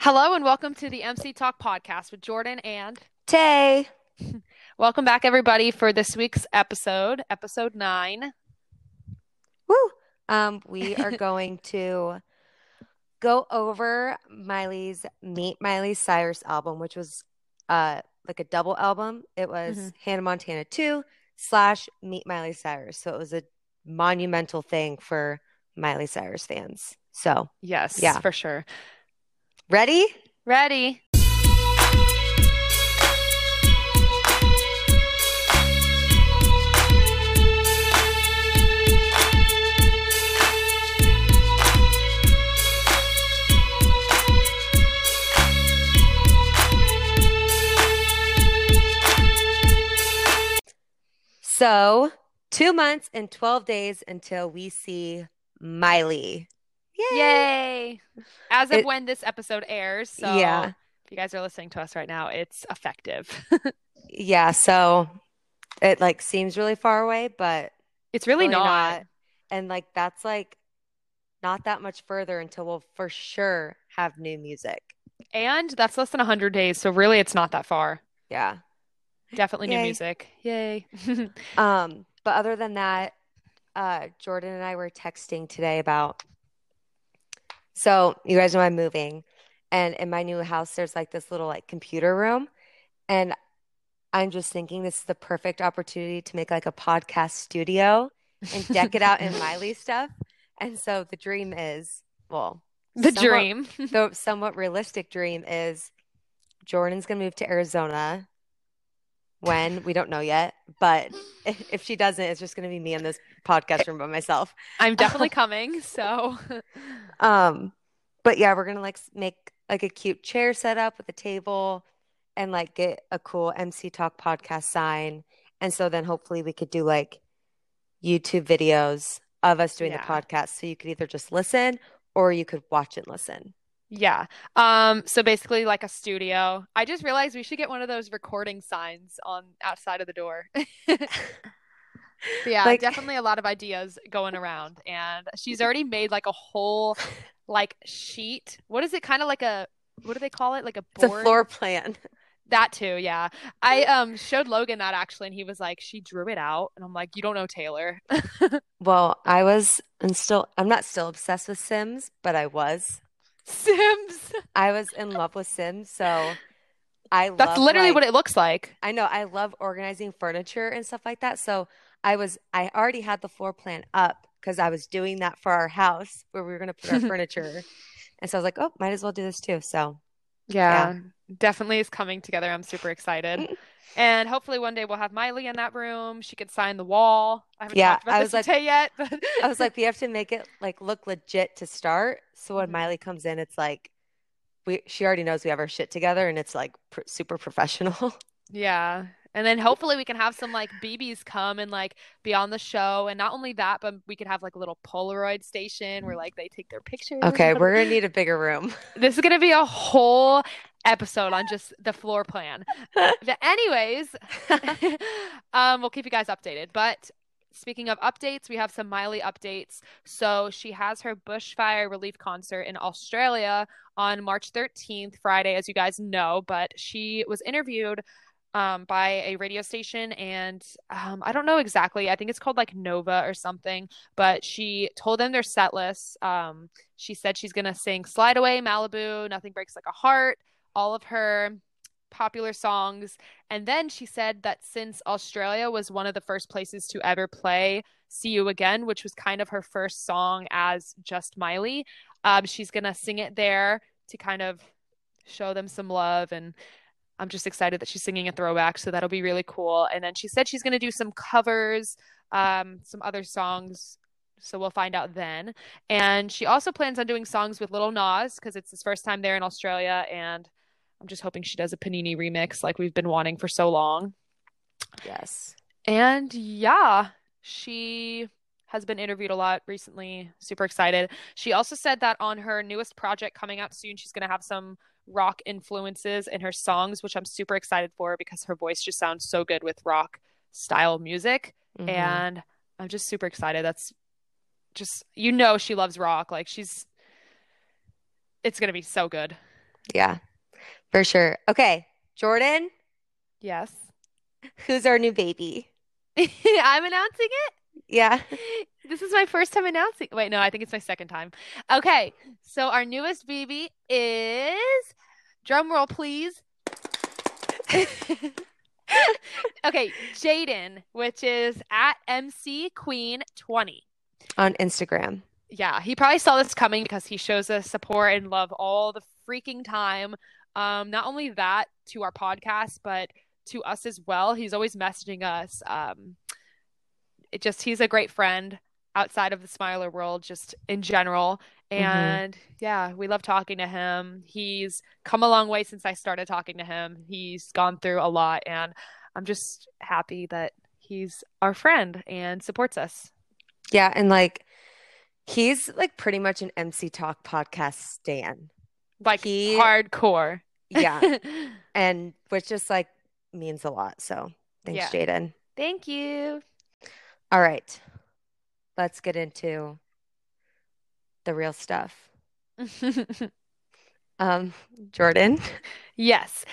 Hello and welcome to the MC Talk podcast with Jordan and Tay. welcome back everybody for this week's episode, episode 9. Woo! Um, we are going to go over Miley's Meet Miley Cyrus album, which was uh like a double album. It was Mhm. Hannah Montana 2 slash Meet Miley Cyrus. So it was a monumental thing for Miley Cyrus fans. So Yes, Yeah. for sure. Ready? Ready? So two months and 12 days until we see Miley. Yay! Yay! As of It- when this episode airs, so Yeah. if you guys are listening to us right now, it's effective. Yeah, so it like seems really far away, but It's really, Really not. not. and like that's like not that much further until we'll for sure have new music. And that's less than 100 days, so really it's not that far. Yeah. Definitely new music. Yay. Um, but other than that, uh, Jordan and I were texting today about. So you guys know I'm moving, and in my new house, there's like this little like computer room, and I'm just thinking this is the perfect opportunity to make like a podcast studio and deck it out in Miley stuff. And so the dream is, well, the somewhat- dream. the somewhat realistic dream is Jordan's gonna move to Arizona. When we don't know yet, but if, she doesn't, it's just gonna be me in this podcast room by myself. I'm definitely coming, so Um, but yeah, we're gonna like make like a cute chair set up with a table and like get a cool MC Talk podcast sign. And so then hopefully we could do like YouTube videos of us doing Yeah. the podcast. So you could either just listen or you could watch and listen. Yeah. Um, so basically like a studio. I just realized we should get one of those recording signs on outside of the door. Yeah, Like- definitely a lot of ideas going around. And she's already made like a whole like sheet. What is it? Kind of like a what do they call it? Like a It's a floor plan. That too, yeah. I um showed Logan that actually and he was like, she drew it out. And I'm like, you don't know Taylor. Well, I was and still I'm not still obsessed with Sims, but I was. Sims. I was in love with Sims, so I love. That's love literally like what it looks like. I know I love organizing furniture and stuff like that. So I was I already had the floor plan up because I was doing that for our house where we were gonna put our furniture. And so I was like, oh, might as well do this too. So Yeah, definitely is coming together. I'm super excited. And hopefully one day we'll have Miley in that room. She could sign the wall. I haven't Yeah, talked about I this was like- with yet, but I was like, we have to make it like look legit to start. So when Mhm. Miley comes in, it's like we she already knows we have our shit together and it's like pr super professional. yeah. And then hopefully we can have some like BBs come and like be on the show. And not only that, but we could have like a little Polaroid station where like they take their pictures. Okay, we're gonna need a bigger room. This is gonna be a whole episode on just the floor plan. But anyways, um, we'll keep you guys updated. But speaking of updates, we have some Miley updates. So she has her bushfire relief concert in Australia on March 13th, Friday, as you guys know. But she was interviewed um, by a radio station, and um, I don't know exactly. I think it's called like Nova or something. But she told them their set list. Um, she said she's gonna sing "Slide Away," "Malibu," "Nothing Breaks Like a Heart," all of her popular songs. And then she said that since Australia was one of the first places to ever play See You Again, which was kind of her first song as just Miley, um, she's going to sing it there to kind of show them some love. And I'm just excited that she's singing a throwback. So that'll be really cool. And then she said she's going to do some covers, um, some other songs. So we'll find out then. And she also plans on doing songs with Lil Nas because it's his first time there in Australia. And I'm just hoping she does a Panini remix like we've been wanting for so long. Yes. And yeah, she has been interviewed a lot recently. Super excited. She also said that on her newest project coming out soon, she's going to have some rock influences in her songs, which I'm super excited for because her voice just sounds so good with rock style music. Mhm. And I'm just super excited. That's just, you know, she loves rock. Like she's, it's going to be so good. Yeah, for sure. Okay, Jordan, Yes. who's our new baby? I'm announcing it. Yeah. This is my first time announcing. Wait, no, I think it's my second time. Okay, so our newest BB is drum roll, please. okay, Jaden, which is at MC Queen 20. On Instagram. Yeah, he probably saw this coming because he shows us support and love all the freaking time. Um, not only that to our podcast, but to us as well. He's always messaging us. Um, it just he's a great friend outside of the Smiler world, just in general. Mm-hmm. And yeah, we love talking to him. He's come a long way since I started talking to him. He's gone through a lot, and I'm just happy that he's our friend and supports us. Yeah, and like he's like pretty much an MC Talk podcast stan. Like He- hardcore. Yeah, and which just like means a lot. So thanks, Yeah. Jaden. Thank you. All right, let's get into the real stuff. Um, Jordan. Yes.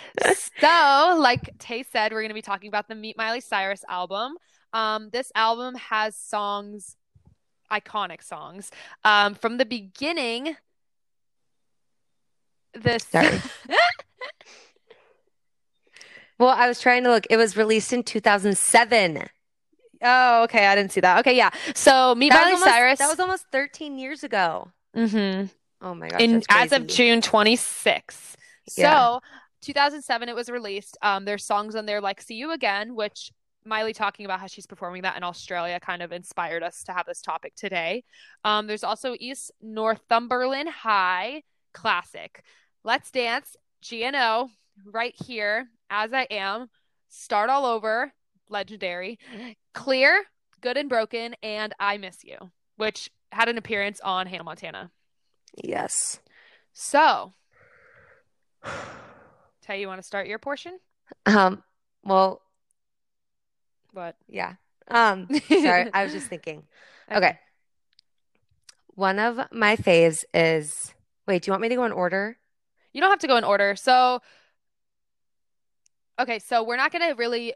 So, like Tay said, we're going to be talking about the Meet Miley Cyrus album. Um, this album has songs, iconic songs. Um, from the beginning, this. Sorry. Well, I was trying to look. It was released in 2007. Oh, okay. I didn't see that. Okay, yeah. So, Meet That Miley almost, Cyrus. that was almost 13 years ago. Mm-hmm. Oh my gosh, in as of. June 26th. Yeah. So, 2007 it was released. Um, there's songs on there like "See You Again," which Miley talking about how she's performing that in Australia kind of inspired us to have this topic today. Um, there's also East Northumberland High classic, "Let's Dance," GNO, right here as I am, start all over, legendary, clear, good and broken, and I miss you, which had an appearance on Hannah Montana. Yes. So, Tay, you want to start your portion? Um, well, What? yeah. Um, sorry, I was just thinking. Okay. One of my faves is, wait, do you want me to go in order? You don't have to go in order. So, okay, so we're not going to really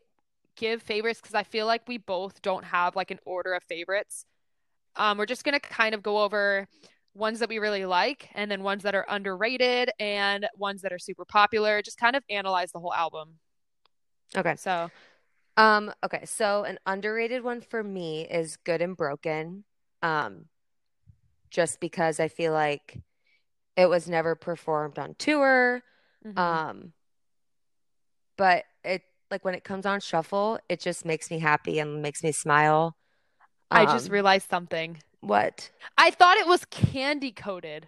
give favorites because I feel like we both don't have like an order of favorites. Um, we're just going to kind of go over ones that we really like and then ones that are underrated and ones that are super popular. Just kind of analyze the whole album. Okay. So, Um, okay, so an underrated one for me is Good and Broken. Um, just because I feel like it was never performed on tour. mhm. Um, but like when it comes on shuffle, it just makes me happy and makes me smile. I just Um, realized something. what? I thought it was candy coated.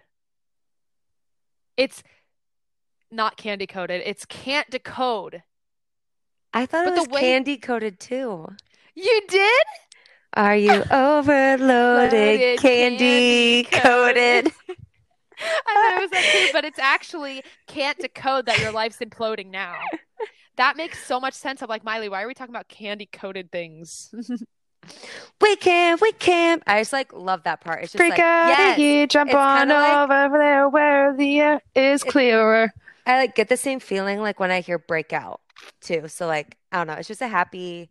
It's not candy coated. It's can't decode. I thought it But the was way- candy coated too. You did? Are you overloaded, Loaded, candy coated? I thought it was that too, but it's actually can't decode that your life's imploding now. That makes so much sense. I'm like, Miley, why are we talking about candy coated things? We can, we can. I just like love that part. It's just Break like, out yes. of here, jump It's on kinda like- over there where the air is clearer. I like get the same feeling like when I hear Breakout too. So like, I don't know. It's just a happy.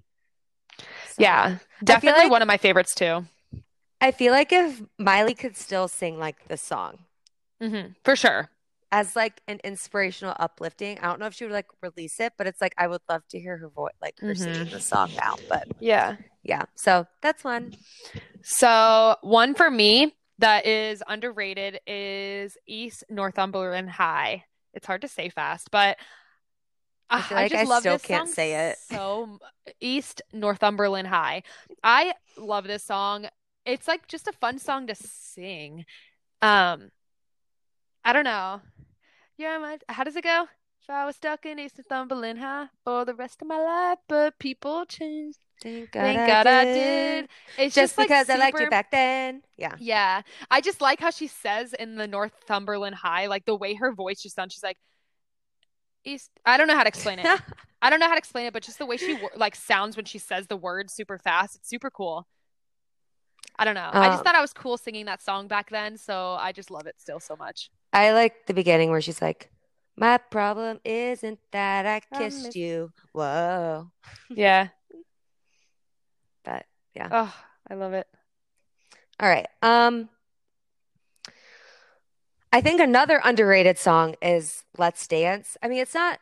song. Yeah, definitely like- one of my favorites too. I feel like if Miley could still sing like the song hmm For sure. As like an inspirational uplifting, I don't know if she would like release it, but it's like I would love to hear her voice, like her Mhm. singing the song now. But Yeah. yeah, so that's one. So one for me that is underrated is East Northumberland High. It's hard to say fast, but I uh, feel like just I love still this can't song say it. So East Northumberland High. I love this song. It's like just a fun song to sing. Um, I don't know. You're my. How does it go? If I was stuck in East Northumberland High for the rest of my life, but people change. Thank Thank God I did. It's Just just like because I liked you back then. Yeah. yeah. I just like how she says in the Northumberland High, like the way her voice just sounds. She's like, East. I don't know how to explain it. I don't know how to explain it, but just the way she like sounds when she says the word super fast. It's super cool. I don't know. I just Um, thought I was cool singing that song back then, so I just love it still so much. I like the beginning where she's like, My problem isn't that I kissed miss- you. Whoa. Yeah. But yeah. Oh, I love it. All right. Um, I think another underrated song is Let's Dance. I mean, it's not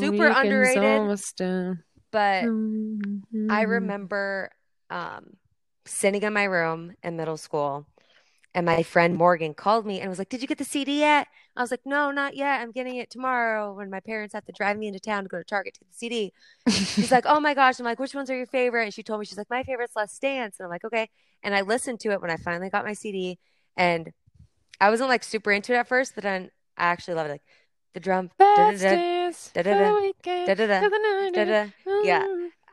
super underrated, but I remember um, sitting in my room in middle school, and my friend Morgan called me and was like, Did you get the CD yet? I was like, No, not yet. I'm getting it tomorrow when my parents have to drive me into town to go to Target to get the CD. She's like, Oh my gosh. I'm like, Which ones are your favorite? And she told me, She's like, My favorite's Let's Dance. And I'm like, Okay. And I listened to it when I finally got my CD, and I wasn't like super into it at first, but then I actually loved it. Like the drum. Yeah.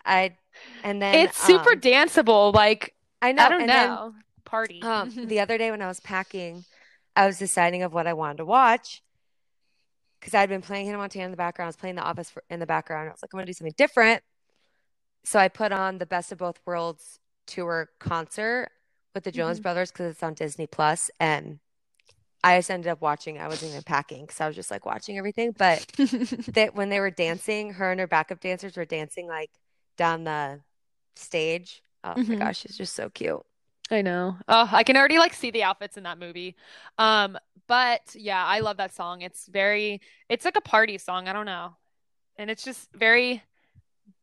I, and then It's super um, danceable. Like, I know. I don't know. Party. Um, the other day when I was packing, I was deciding of what I wanted to watch because I'd been playing Hannah Montana in the background. I was playing The Office for, in the background. I was like, I'm gonna do something different. So I put on the Best of Both Worlds tour concert with the Jonas Mhm. Brothers because it's on Disney Plus, and I just ended up watching. I wasn't even packing because I was just like watching everything. But that when they were dancing, her and her backup dancers were dancing like down the stage. Oh my Mhm. gosh, it's just so cute. I know. Oh, I can already like see the outfits in that movie. Um, but yeah, I love that song. It's very, it's like a party song. I don't know. And it's just very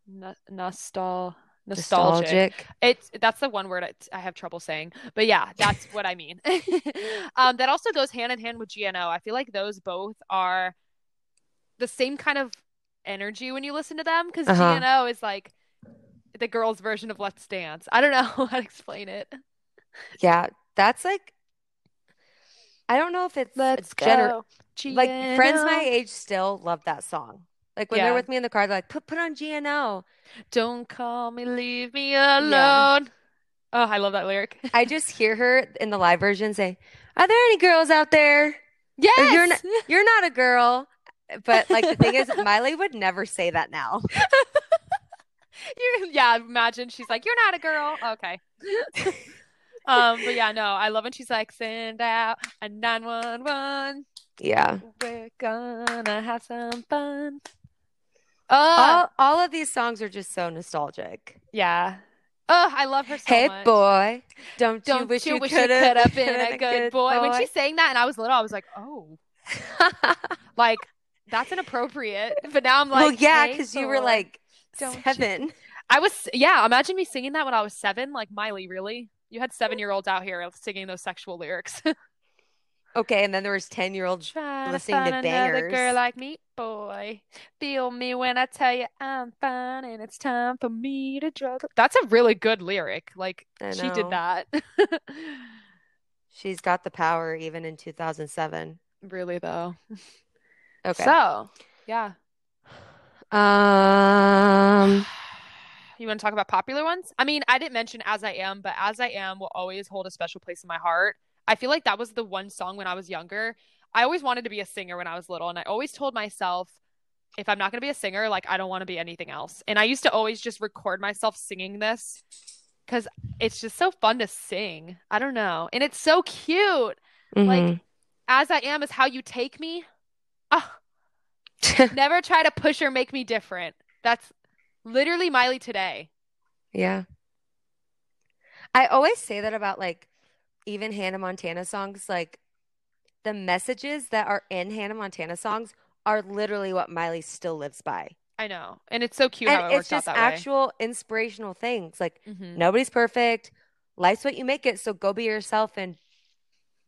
no nostal nostalgic. Nostalgic. It's that's the one word I, I have trouble saying. But yeah, that's what I mean. Um, that also goes hand in hand with GNO. I feel like those both are the same kind of energy when you listen to them because Uh-huh. GNO is like the girls' version of Let's Dance. I don't know how to explain it. Yeah, that's like I don't know if it's Let's gener- go. like friends my age still love that song. Like when they're with me in the car, they're like, put put on GNO. Don't call me, leave me alone. Oh, I love that lyric. I just hear her in the live version say, Are there any girls out there? Yes. you're not- You're not a girl. But like the thing is, Miley would never say that now. You yeah, imagine she's like, "You're not a girl." Okay. Um, but yeah, no, I love when she's like, "Send out a 911. Yeah. We're gonna have some fun." Oh, All all of these songs are just so nostalgic. yeah. Oh, I love her so Hey much. boy, don't, Don't you wish you wish could you could have been a good boy? When she sang that and I was little, I was like, "Oh, like that's inappropriate." But now I'm like, well, yeah, "Hey, because you were like Don't you- seven. I was, yeah, imagine me singing that when I was seven. Like, Miley, really? You had seven year olds out here singing those sexual lyrics. Okay, and then there was ten year olds. Listening to another bangers. girl like me, boy. Feel me when I tell you I'm fine and it's time for me to drug. That's a really good lyric. Like, she did that. She's got the power even in 2007. Really, though. Okay. So, yeah. Um, You want to talk about popular ones? I mean, I didn't mention As I Am, but As I Am will always hold a special place in my heart. I feel like that was the one song when I was younger. I always wanted to be a singer when I was little, and I always told myself, if I'm not going to be a singer, like I don't want to be anything else. And I used to always just record myself singing this because it's just so fun to sing. I don't know. And it's so cute. Like, mhm. As I Am is how you take me. Ah, never try to push or make me different. That's literally Miley today. yeah. I always say that about like even Hannah Montana songs. Like the messages that are in Hannah Montana songs are literally what Miley still lives by. I know. And it's so cute how And it it's just that actual inspirational things. Like way. Mhm. nobody's perfect. Life's what you make it. So go be yourself and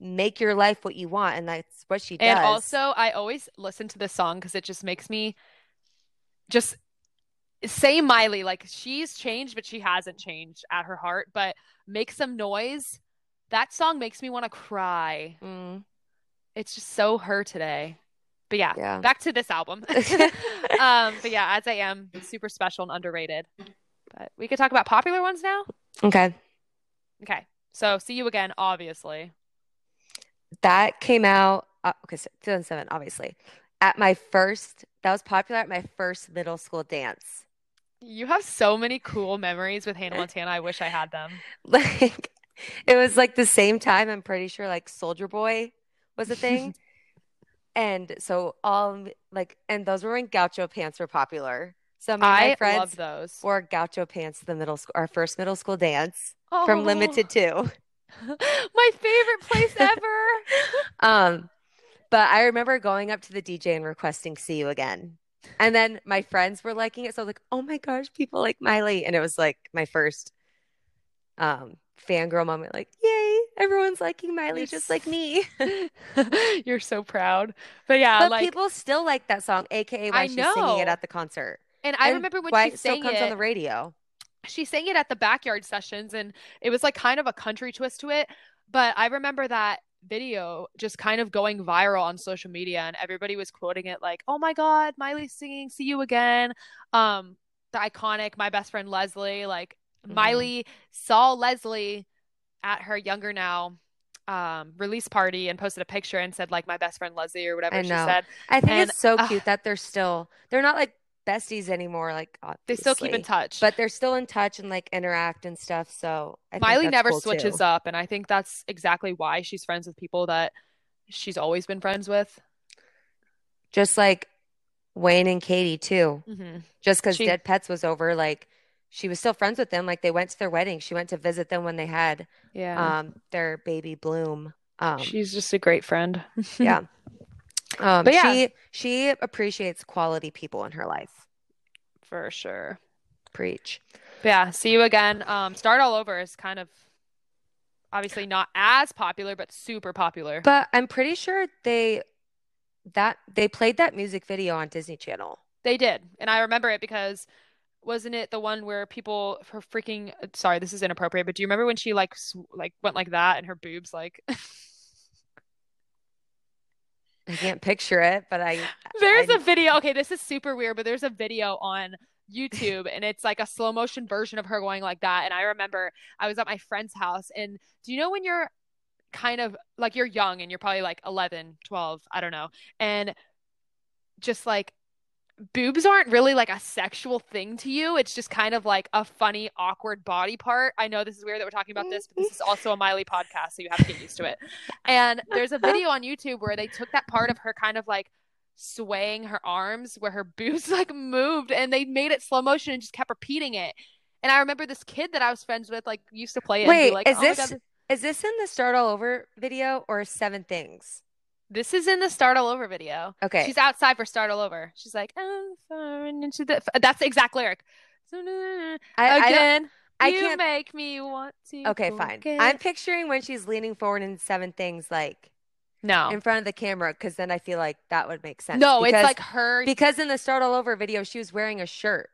make your life what you want. And that's what she does. And also, I always listen to this song because it just makes me just say Miley. Like she's changed, but she hasn't changed at her heart. But make some noise. That song makes me want to cry. Mm, It's just so her today. But yeah, yeah. back to this album. um, but yeah, as I am, super special and underrated. But we could talk about popular ones now. Okay. Okay. So see you again, obviously. That came out, uh, okay, so 2007, obviously. At my first, that was popular at my first middle school dance. You have so many cool memories with Hannah Montana. I wish I had them. Like, it was like the same time, I'm pretty sure, like Soldier Boy was a thing. And so all like, and those were when gaucho pants were popular. So and my friends love those. wore gaucho pants to the middle school, our first middle school dance from Oh, Limited Too. my favorite place ever. Um, but I remember going up to the DJ and requesting "See You Again," and then my friends were liking it, so I was like, "Oh my gosh, people like Miley!" And it was like my first um fangirl moment. Like, yay, everyone's liking Miley You're just like me. You're so proud. But yeah, But like, people still like that song, aka why I she's singing it at the concert. and I And remember when why she it still sang comes it. on the radio. she sang it at the backyard sessions and it was like kind of a country twist to it but i remember that video just kind of going viral on social media and everybody was quoting it like oh my god miley singing see you again. Um the iconic my best friend leslie like Mhm. miley saw leslie at her younger now um release party and posted a picture and said like my best friend leslie or whatever she said. I think And, it's so uh, cute that they're still they're not like besties anymore, like they still keep in touch But they're still in touch and like interact and stuff. So I Miley never cool switches too. up, and I think that's exactly why she's friends with people that she's always been friends with. Just like Wayne and Katie too. Mm-hmm. Just because She- Dead Petz was over, like she was still friends with them. Like they went to their wedding. She went to visit them when they had Yeah, um their baby Bloom. Um she's just a great friend. yeah. Um But yeah. she she appreciates quality people in her life. for sure. Preach. But yeah, see you again. Um, Start All Over is kind of obviously not as popular, but super popular. But I'm pretty sure they that they played that music video on Disney Channel. They did, and I remember it because wasn't it the one where people her freaking sorry, this is inappropriate, but do you remember when she like sw like went like that and her boobs like I can't picture it, but I There's I- a video. Okay, this is super weird, but there's a video on YouTube and it's like a slow motion version of her going like that. And I remember I was at my friend's house and do you know when you're kind of like you're young and you're probably like 11, 12, I don't know. And just like boobs aren't really like a sexual thing to you. It's just kind of like a funny, awkward body part. I know this is weird that we're talking about this, but this is also a Miley podcast, so you have to get used to it. And there's a video on YouTube where they took that part of her kind of like swaying her arms where her boobs like moved and they made it slow motion and just kept repeating it. And I remember this kid that I was friends with like used to play it and Wait, be like, is "Oh this- God, this- Is this in the Start All Over video or Seven Things? This is in the Start All Over video. Okay. She's outside for Start All Over. She's like, I'm falling into the. That's the exact lyric. I, I Again, I you can't- make me want to. okay, fine. I'm picturing when she's leaning forward in Seven Things, like no, in front of the camera, because then I feel like that would make sense. no, it's like her. because in the Start All Over video, she was wearing a shirt,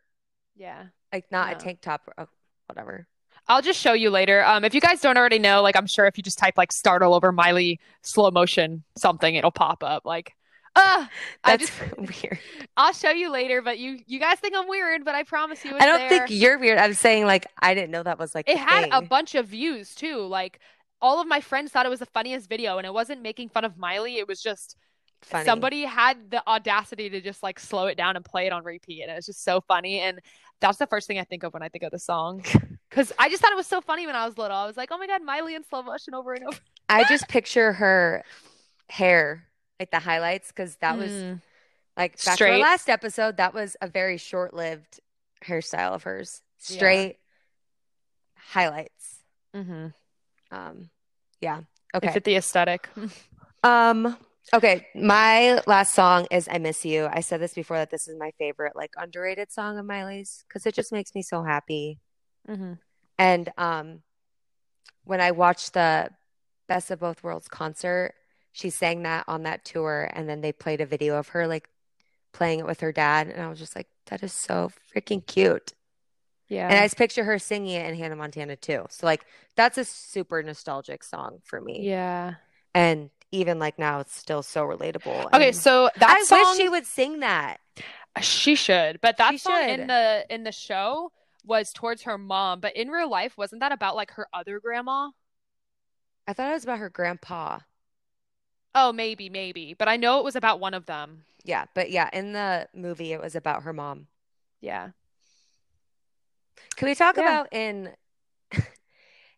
yeah, like not No. a tank top or oh, whatever. I'll just show you later. Um, if you guys don't already know, like I'm sure if you just type like Start All Over Miley slow motion something, it'll pop up. Like, uh, I That's just weird. I'll show you later. But you you guys think I'm weird, but I promise you, it's I don't there. think you're weird. I'm saying like I didn't know that was like it the had a bunch of views too. Like all of my friends thought it was the funniest video, and it wasn't making fun of Miley. It was just Funny. somebody had the audacity to just like slow it down and play it on repeat, and it was just so funny. And that's the first thing I think of when I think of the song, because I just thought it was so funny when I was little. I was like, oh my god, Miley in slow motion over and over. I just picture her hair, like the highlights, because that was Mm. like back to our Straight. last episode. That was a very short-lived hairstyle of hers. Yeah. Straight highlights. Mm-hmm. Um, yeah. It Okay. fit the aesthetic. Um, okay. My last song is I Miss You. I said this before that this is my favorite, like underrated song of Miley's because it just makes me so happy. mm-hmm. And um, when I watched the Best of Both Worlds concert, she sang that on that tour, and then they played a video of her like playing it with her dad, and I was just like, that is so freaking cute. Yeah. And I just picture her singing it in Hannah Montana too. So like that's a super nostalgic song for me. yeah. And even like now, it's still so relatable. Okay, And so that I song wish she would sing that. She should, but that She song in the in the show was towards her mom, but in real life, wasn't that about like her other grandma? I thought it was about her grandpa. Oh, maybe, maybe, but I know it was about one of them. Yeah, but yeah, in the movie, it was about her mom. Yeah. Can we talk Yeah. about in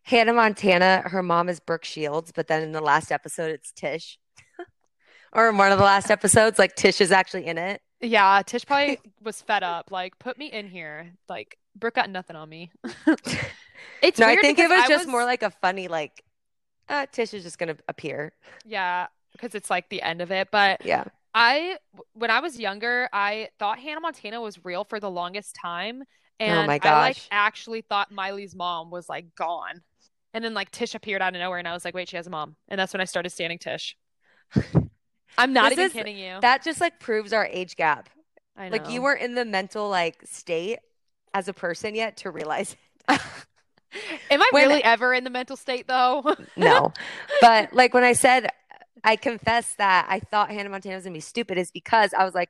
Hannah Montana, her mom is Brooke Shields, but then in the last episode, it's Tish. Or in one of the last episodes, like Tish is actually in it. Yeah, Tish probably was fed up. Like, put me in here. Like, Brooke got nothing on me. it's No, I think it was I just more like a funny, like, uh, Tish is just gonna appear. yeah, because it's like the end of it. But Yeah. I, when I was younger, I thought Hannah Montana was real for the longest time, and Oh my I like actually thought Miley's mom was like gone. And then like Tish appeared out of nowhere, and I was like, wait, she has a mom, and that's when I started standing Tish. I'm not This even is- kidding you. That just like proves our age gap. I know. Like you weren't in the mental like state as a person yet to realize Am I When- really ever in the mental state though? no. But like when I said I confess that I thought Hannah Montana was gonna be stupid is because I was like,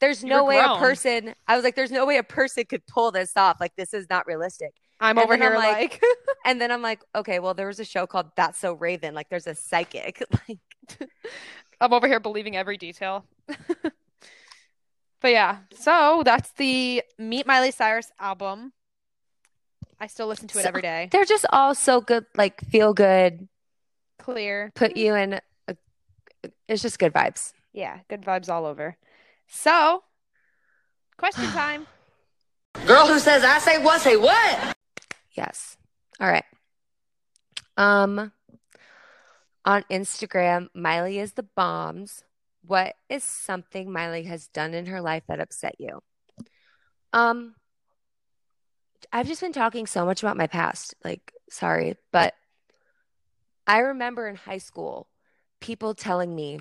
there's no were way a person I was like, there's no way a person could pull this off. Like this is not realistic. I'm And over then I'm here like- like, And then I'm like, okay, well, there was a show called That's So Raven. Like there's a psychic. Like I'm over here believing every detail. But yeah, so that's the Meet Miley Cyrus album. I still listen to it So- every day. they're just all so good, like feel good, Clear. put you in a, it's just good vibes. Yeah, good vibes all over. So, question time. Girl who says I say what say what? Yes. All right. Um, on Instagram, Miley is the bombs. What is something Miley has done in her life that upset you? Um, I've just been talking so much about my past. Like, sorry, but I remember in high school people telling me,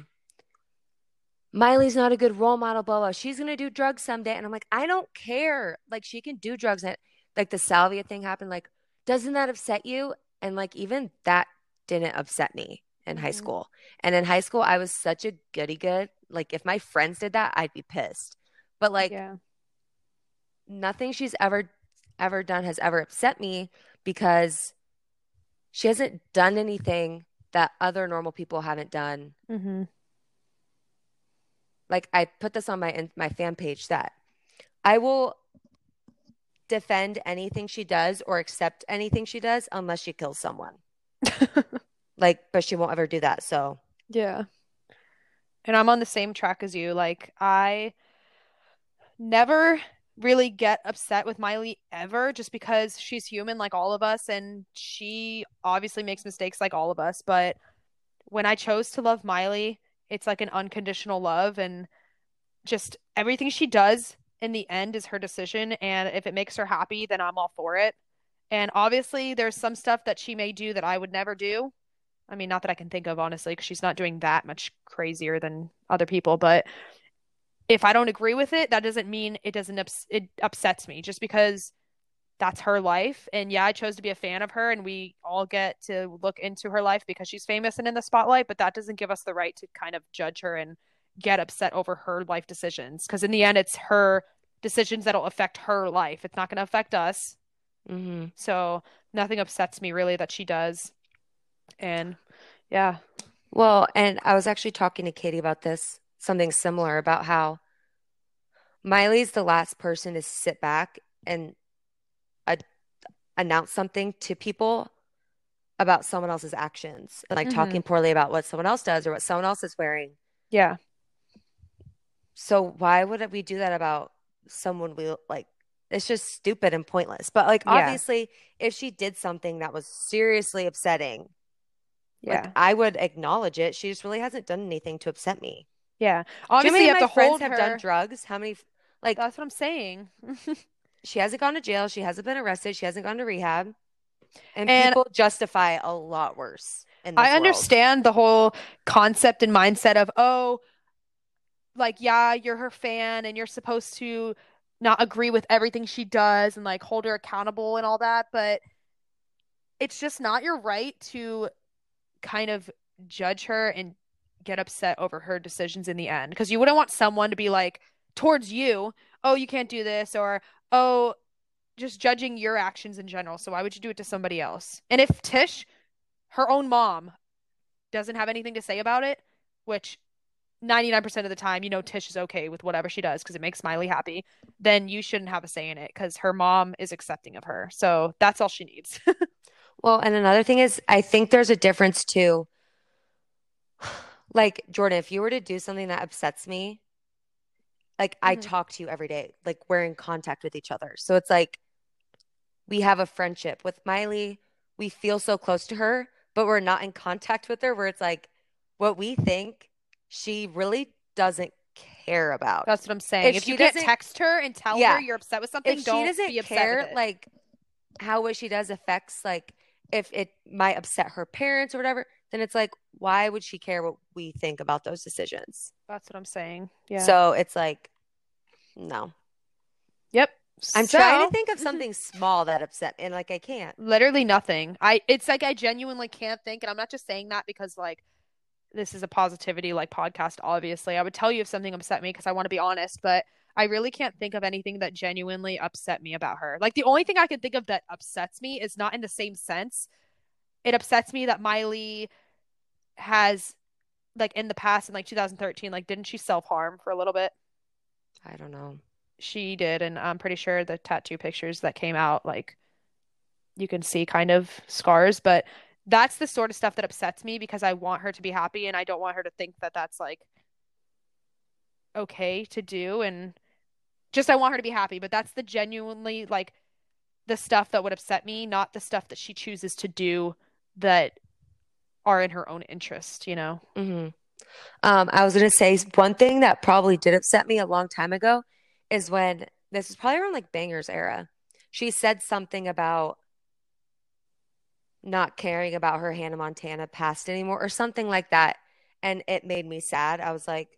Miley's not a good role model, blah, blah. She's going to do drugs someday. And I'm like, I don't care. Like, she can do drugs. And like the salvia thing happened. Like, doesn't that upset you? And like, even that didn't upset me in high Mhm. school. And in high school, I was such a goody good. Like, if my friends did that, I'd be pissed. But like, yeah. nothing she's ever ever done has ever upset me because she hasn't done anything that other normal people haven't done. Mm-hmm. Like I put this on my in- my fan page that I will defend anything she does or accept anything she does unless she kills someone. Like, but she won't ever do that. So, Yeah. And I'm on the same track as you. Like, I never really get upset with Miley ever just because she's human like all of us and she obviously makes mistakes like all of us. But when I chose to love Miley, it's like an unconditional love and just everything she does in the end is her decision. And if it makes her happy, then I'm all for it. And obviously, there's some stuff that she may do that I would never do. I mean, not that I can think of, honestly, because she's not doing that much crazier than other people. But if I don't agree with it, that doesn't mean it doesn't ups it upsets me just because that's her life. And yeah, I chose to be a fan of her, and we all get to look into her life because she's famous and in the spotlight. But that doesn't give us the right to kind of judge her and get upset over her life decisions. Because in the end, it's her decisions that'll affect her life. It's not going to affect us. mhm. So nothing upsets me really that she does. And yeah. Well, and I was actually talking to Katie about this, something similar about how Miley's the last person to sit back and uh, announce something to people about someone else's actions and like Mhm. talking poorly about what someone else does or what someone else is wearing. Yeah. So why would we do that about someone we like? It's just stupid and pointless. But like Yeah. obviously, if she did something that was seriously upsetting, like Yeah. I would acknowledge it. She just really hasn't done anything to upset me. Yeah. Do you know Obviously, you have to hold have her. done drugs? How many? Like That's what I'm saying. she hasn't gone to jail. She hasn't been arrested. She hasn't gone to rehab, and, And- people justify a lot worse. I world. understand the whole concept and mindset of, oh, like, yeah, you're her fan and you're supposed to not agree with everything she does and like hold her accountable and all that, but it's just not your right to kind of judge her and get upset over her decisions in the end because you wouldn't want someone to be like towards you, oh, you can't do this, or oh, just judging your actions in general. So why would you do it to somebody else? And if Tish, her own mom, doesn't have anything to say about it, which 99% of the time, you know, Tish is okay with whatever she does because it makes Smiley happy, then you shouldn't have a say in it because her mom is accepting of her. So that's all she needs. Well, and another thing is, I think there's a difference too. Like, Jordan, if you were to do something that upsets me, like I Mhm. talk to you every day, like we're in contact with each other. So it's like we have a friendship with Miley. We feel so close to her, but we're not in contact with her where it's like what we think she really doesn't care about. That's what I'm saying. If If, you can't text her and tell Yeah. her you're upset with something, if she doesn't be upset care, like how what she does affects like if it might upset her parents or whatever, then it's like why would she care what we think about those decisions? That's what I'm saying. Yeah. So it's like no. yep. I'm trying to think of something small that upset me and like I can't. literally nothing. I it's like I genuinely can't think, and I'm not just saying that because like this is a positivity like podcast. Obviously, I would tell you if something upset me because I want to be honest, but I really can't think of anything that genuinely upset me about her. Like the only thing I can think of that upsets me is not in the same sense. It upsets me that Miley has like in the past in like 2013 like didn't she self-harm for a little bit I don't know. she did and i'm pretty sure the tattoo pictures that came out like you can see kind of scars but that's the sort of stuff that upsets me because i want her to be happy and i don't want her to think that that's like okay to do and just i want her to be happy but that's the genuinely like the stuff that would upset me not the stuff that she chooses to do that are in her own interest you know hmm Um, I was gonna say one thing that probably did upset me a long time ago is when this is probably around like Bangerz era. She said something about not caring about her Hannah Montana past anymore or something like that, and it made me sad. I was like,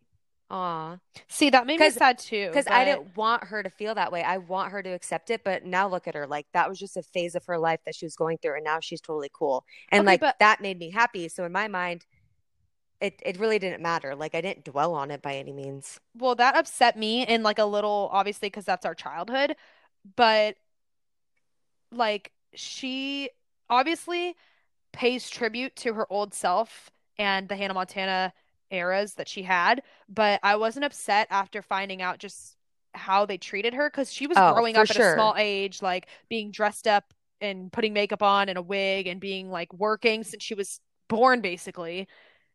"Aw," see that made me sad too because I didn't want her to feel that way. I want her to accept it, but now look at her. Like that was just a phase of her life that she was going through, and now she's totally cool. And Okay, like but- that made me happy. So in my mind, it it really didn't matter. Like I didn't dwell on it by any means. Well, that upset me in like a little, obviously, because that's our childhood. But like, she obviously pays tribute to her old self and the Hannah Montana eras that she had. But I wasn't upset after finding out just how they treated her because she was Oh, growing up at a small age, like being dressed up and putting makeup on and a wig and being like working since she was born, basically.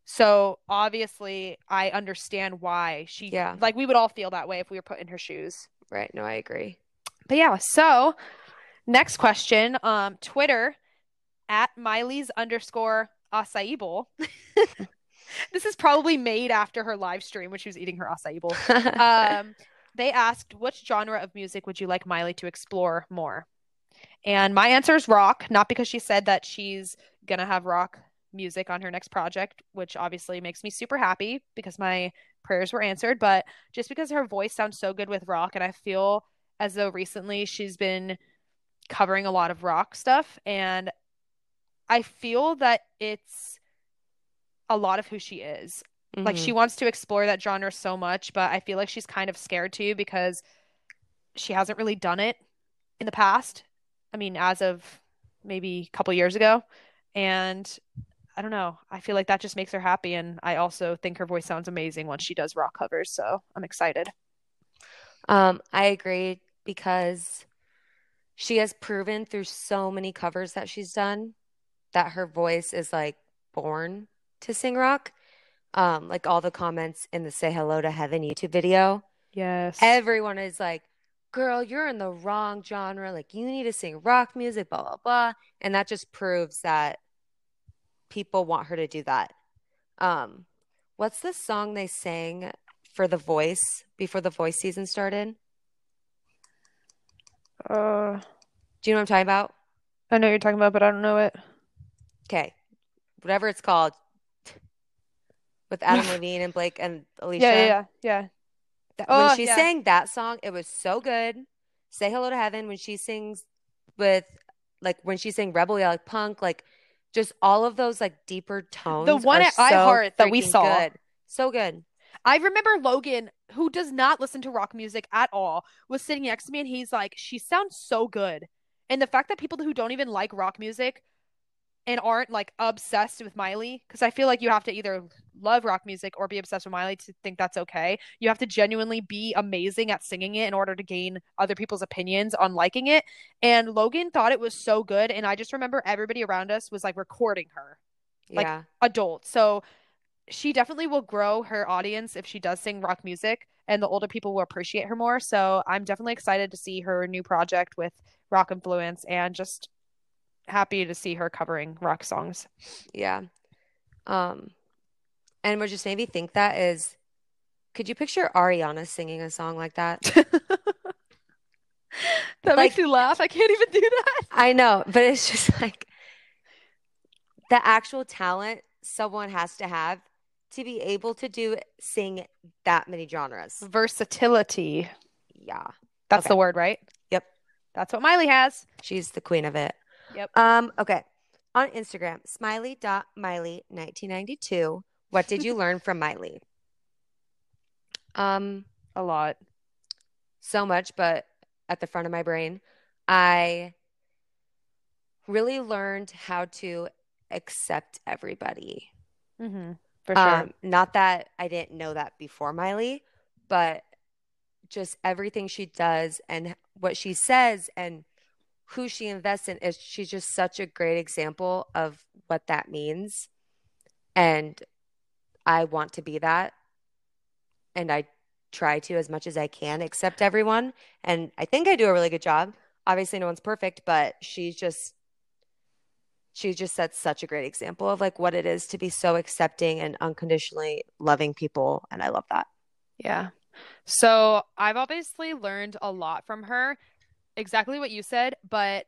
So obviously, I understand why she, Yeah. like, we would all feel that way if we were put in her shoes. Right? No, I agree. But yeah, so next question. Um, Twitter at Miley's underscore acai bowl. this is probably made after her live stream when she was eating her acai bowl. Um, they asked, which genre of music would you like Miley to explore more? And my answer is rock, not because she said that she's gonna have rock music on her next project, which obviously makes me super happy because my prayers were answered, but just because her voice sounds so good with rock, and I feel as though recently she's been covering a lot of rock stuff, and I feel that it's a lot of who she is. Like Mhm. she wants to explore that genre so much, but I feel like she's kind of scared to because she hasn't really done it in the past. I mean, as of maybe a couple years ago. And I don't know. I feel like that just makes her happy. And I also think her voice sounds amazing once she does rock covers. So I'm excited. Um, I agree because she has proven through so many covers that she's done that her voice is like born to sing rock. Um, like all the comments in the Say Hello to Heaven YouTube video, Yes. everyone is like, girl, you're in the wrong genre. Like, you need to sing rock music, blah, blah, blah. And that just proves that people want her to do that. Um, what's the song they sang for The Voice before The Voice season started? Uh, Do you know what I'm talking about? I know what you're talking about, but I don't know it. Okay. Whatever it's called. With Adam Levine and Blake and Alicia. Yeah, yeah, yeah, yeah. Th- Oh, when she yeah. sang that song, it was so good. Say Hello to Heaven when she sings with like when she sang Rebel Yell Punk, like just all of those like deeper tones. The one at so iHeart that we saw. good. So good. I remember Logan, who does not listen to rock music at all, was sitting next to me and he's like, She sounds so good. And the fact that people who don't even like rock music and aren't like obsessed with Miley, because I feel like you have to either love rock music or be obsessed with Miley to think that's okay. You have to genuinely be amazing at singing it in order to gain other people's opinions on liking it. And Logan thought it was so good. And I just remember everybody around us was like recording her. Like, Yeah. adult. So she definitely will grow her audience if she does sing rock music and the older people will appreciate her more. So I'm definitely excited to see her new project with rock influence and just happy to see her covering rock songs. Yeah. Um, and what just made me think that is, could you picture Ariana singing a song like that? that Like- makes me laugh. I can't even do that. I know, but it's just like the actual talent someone has to have to be able to do sing that many genres. Versatility. Yeah. That's Okay. the word, right? Yep. That's what Miley has. She's the queen of it. Yep. Um, okay. On Instagram, smiley.miley1992. What did you learn from Miley? Um, A lot. so much, but at the front of my brain, I really learned how to accept everybody. Mm-hmm. For sure. Um, not that I didn't know that before Miley, but just everything she does and what she says and who she invests in is she's just such a great example of what that means. And I want to be that. And I try to as much as I can accept everyone. And I think I do a really good job. Obviously, no one's perfect, but she's just she just sets such a great example of like what it is to be so accepting and unconditionally loving people. And I love that. Yeah. So I've obviously learned a lot from her, exactly what you said. But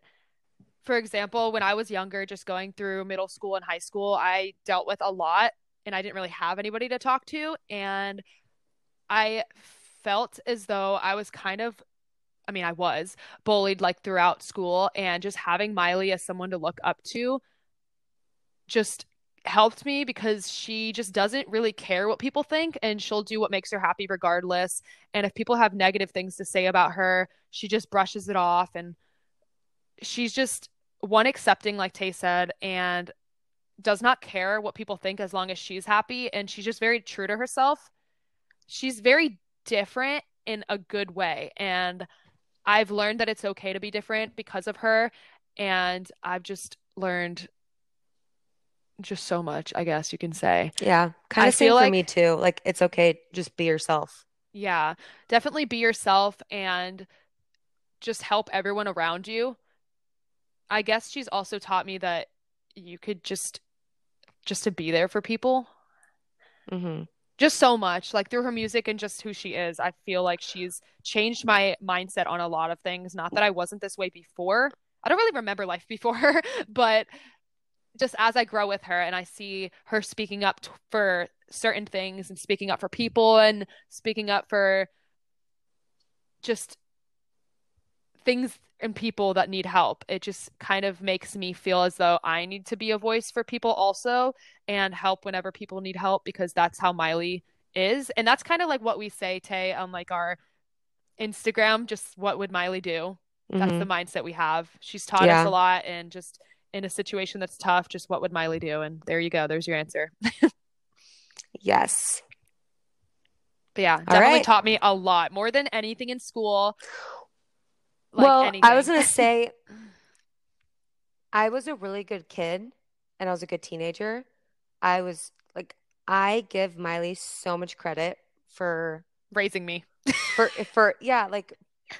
for example, when I was younger, just going through middle school and high school, I dealt with a lot and I didn't really have anybody to talk to. And I felt as though I was kind of, I mean, I was bullied like throughout school. And just having Miley as someone to look up to just helped me because she just doesn't really care what people think and she'll do what makes her happy regardless. And if people have negative things to say about her, she just brushes it off and she's just one accepting like Tay said and does not care what people think as long as she's happy and she's just very true to herself. She's very different in a good way and I've learned that it's okay to be different because of her and I've just learned just so much, I guess you can say. Yeah. Kind of same feel for like- me too. Like it's okay. Just be yourself. Yeah, definitely be yourself and just help everyone around you. I guess she's also taught me that you could just just to be there for people Mm-hmm. just so much like through her music and just who she is. I feel like she's changed my mindset on a lot of things. Not that I wasn't this way before. I don't really remember life before, but just as I grow with her and I see her speaking up t- for certain things and speaking up for people and speaking up for just things and people that need help, it just kind of makes me feel as though I need to be a voice for people also and help whenever people need help because that's how Miley is. And that's kind of like what we say, Tay, on like our Instagram, just what would Miley do? That's Mhm. the mindset we have. She's taught us a lot and just in a situation that's tough, just what would Miley do? And there you go. There's your answer. Yes. But yeah, definitely right. taught me a lot more than anything in school. Like well, I was gonna say I was a really good kid and I was a good teenager. I was like I give Miley so much credit for raising me. for for yeah, like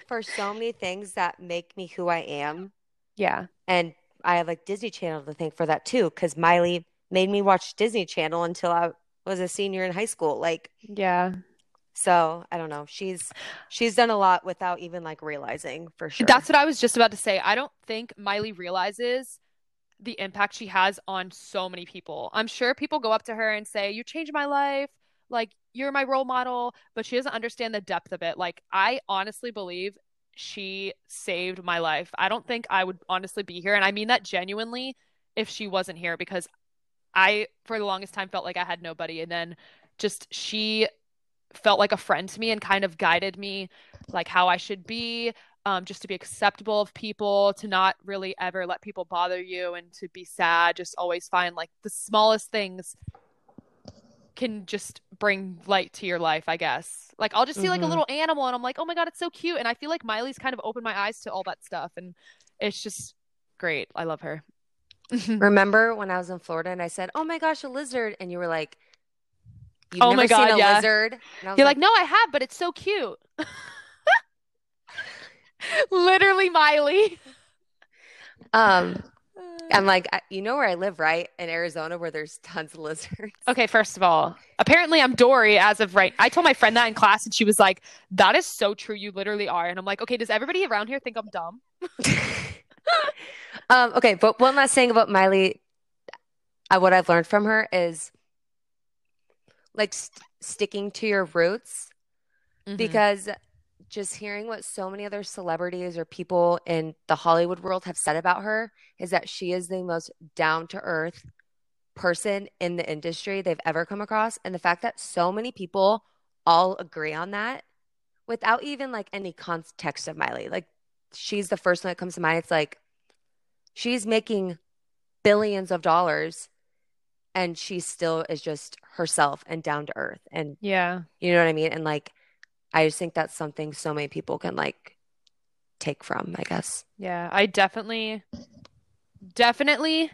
for so many things that make me who I am. Yeah. And I have like Disney Channel to thank for that too, because Miley made me watch Disney Channel until I was a senior in high school. Like, Yeah. So I don't know. She's she's done a lot without even like realizing for sure. That's what I was just about to say. I don't think Miley realizes the impact she has on so many people. I'm sure people go up to her and say, You changed my life. Like, you're my role model. But she doesn't understand the depth of it. Like, I honestly believe she saved my life. I don't think I would honestly be here. And I mean that genuinely if she wasn't here because I, for the longest time, felt like I had nobody. And then just she felt like a friend to me and kind of guided me like how I should be um, just to be acceptable of people, to not really ever let people bother you, and to be sad. Just always find like the smallest things can just bring light to your life, I guess. Like I'll just see like a Mhm. little animal and I'm like, oh my God, it's so cute. And I feel like Miley's kind of opened my eyes to all that stuff. And it's just great. I love her. Remember when I was in Florida and I said, "Oh my gosh, a lizard," and you were like, You've Oh my God, yeah. lizard? And I was You're like, no, I have, but it's so cute. Literally, Miley. um, I'm like, I- you know where I live, right? In Arizona, where there's tons of lizards. Okay, first of all, apparently I'm Dory as of right. I told my friend that in class, and she was like, "That is so true. You literally are." And I'm like, "Okay, does everybody around here think I'm dumb?" Um, okay, but one last thing about Miley, uh, what I've learned from her is like st sticking to your roots Mm-hmm. because just hearing what so many other celebrities or people in the Hollywood world have said about her is that she is the most down to earth person in the industry they've ever come across. And the fact that so many people all agree on that without even like any context of Miley. Like she's the first one that comes to mind. It's like she's making billions of dollars and she still is just herself and down to earth. And yeah, you know what I mean? And like, I just think that's something so many people can like take from, I guess. yeah. I definitely, definitely,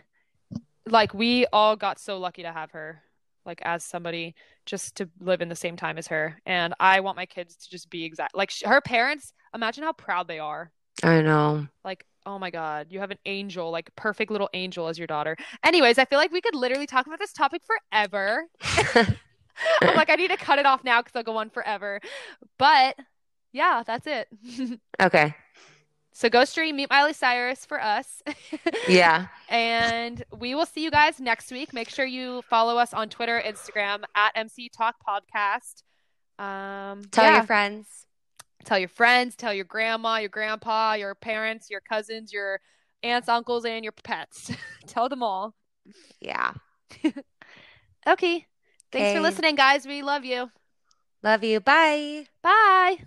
like we all got so lucky to have her, like as somebody just to live in the same time as her. And I want my kids to just be exact like sh her parents. Imagine how proud they are. I know. Like, oh my God, you have an angel, like perfect little angel as your daughter. Anyways, I feel like we could literally talk about this topic forever. I'm like, I need to cut it off now because I'll go on forever. But yeah, that's it. Okay. So go stream Meet Miley Cyrus for us. Yeah. And we will see you guys next week. Make sure you follow us on Twitter, Instagram at MC Talk Podcast. Um, Tell yeah. your friends. Tell your friends, tell your grandma, your grandpa, your parents, your cousins, your aunts, uncles, and your pets. tell them all. Yeah. Okay. Thanks for listening, guys. We love you. Love you. Bye. Bye.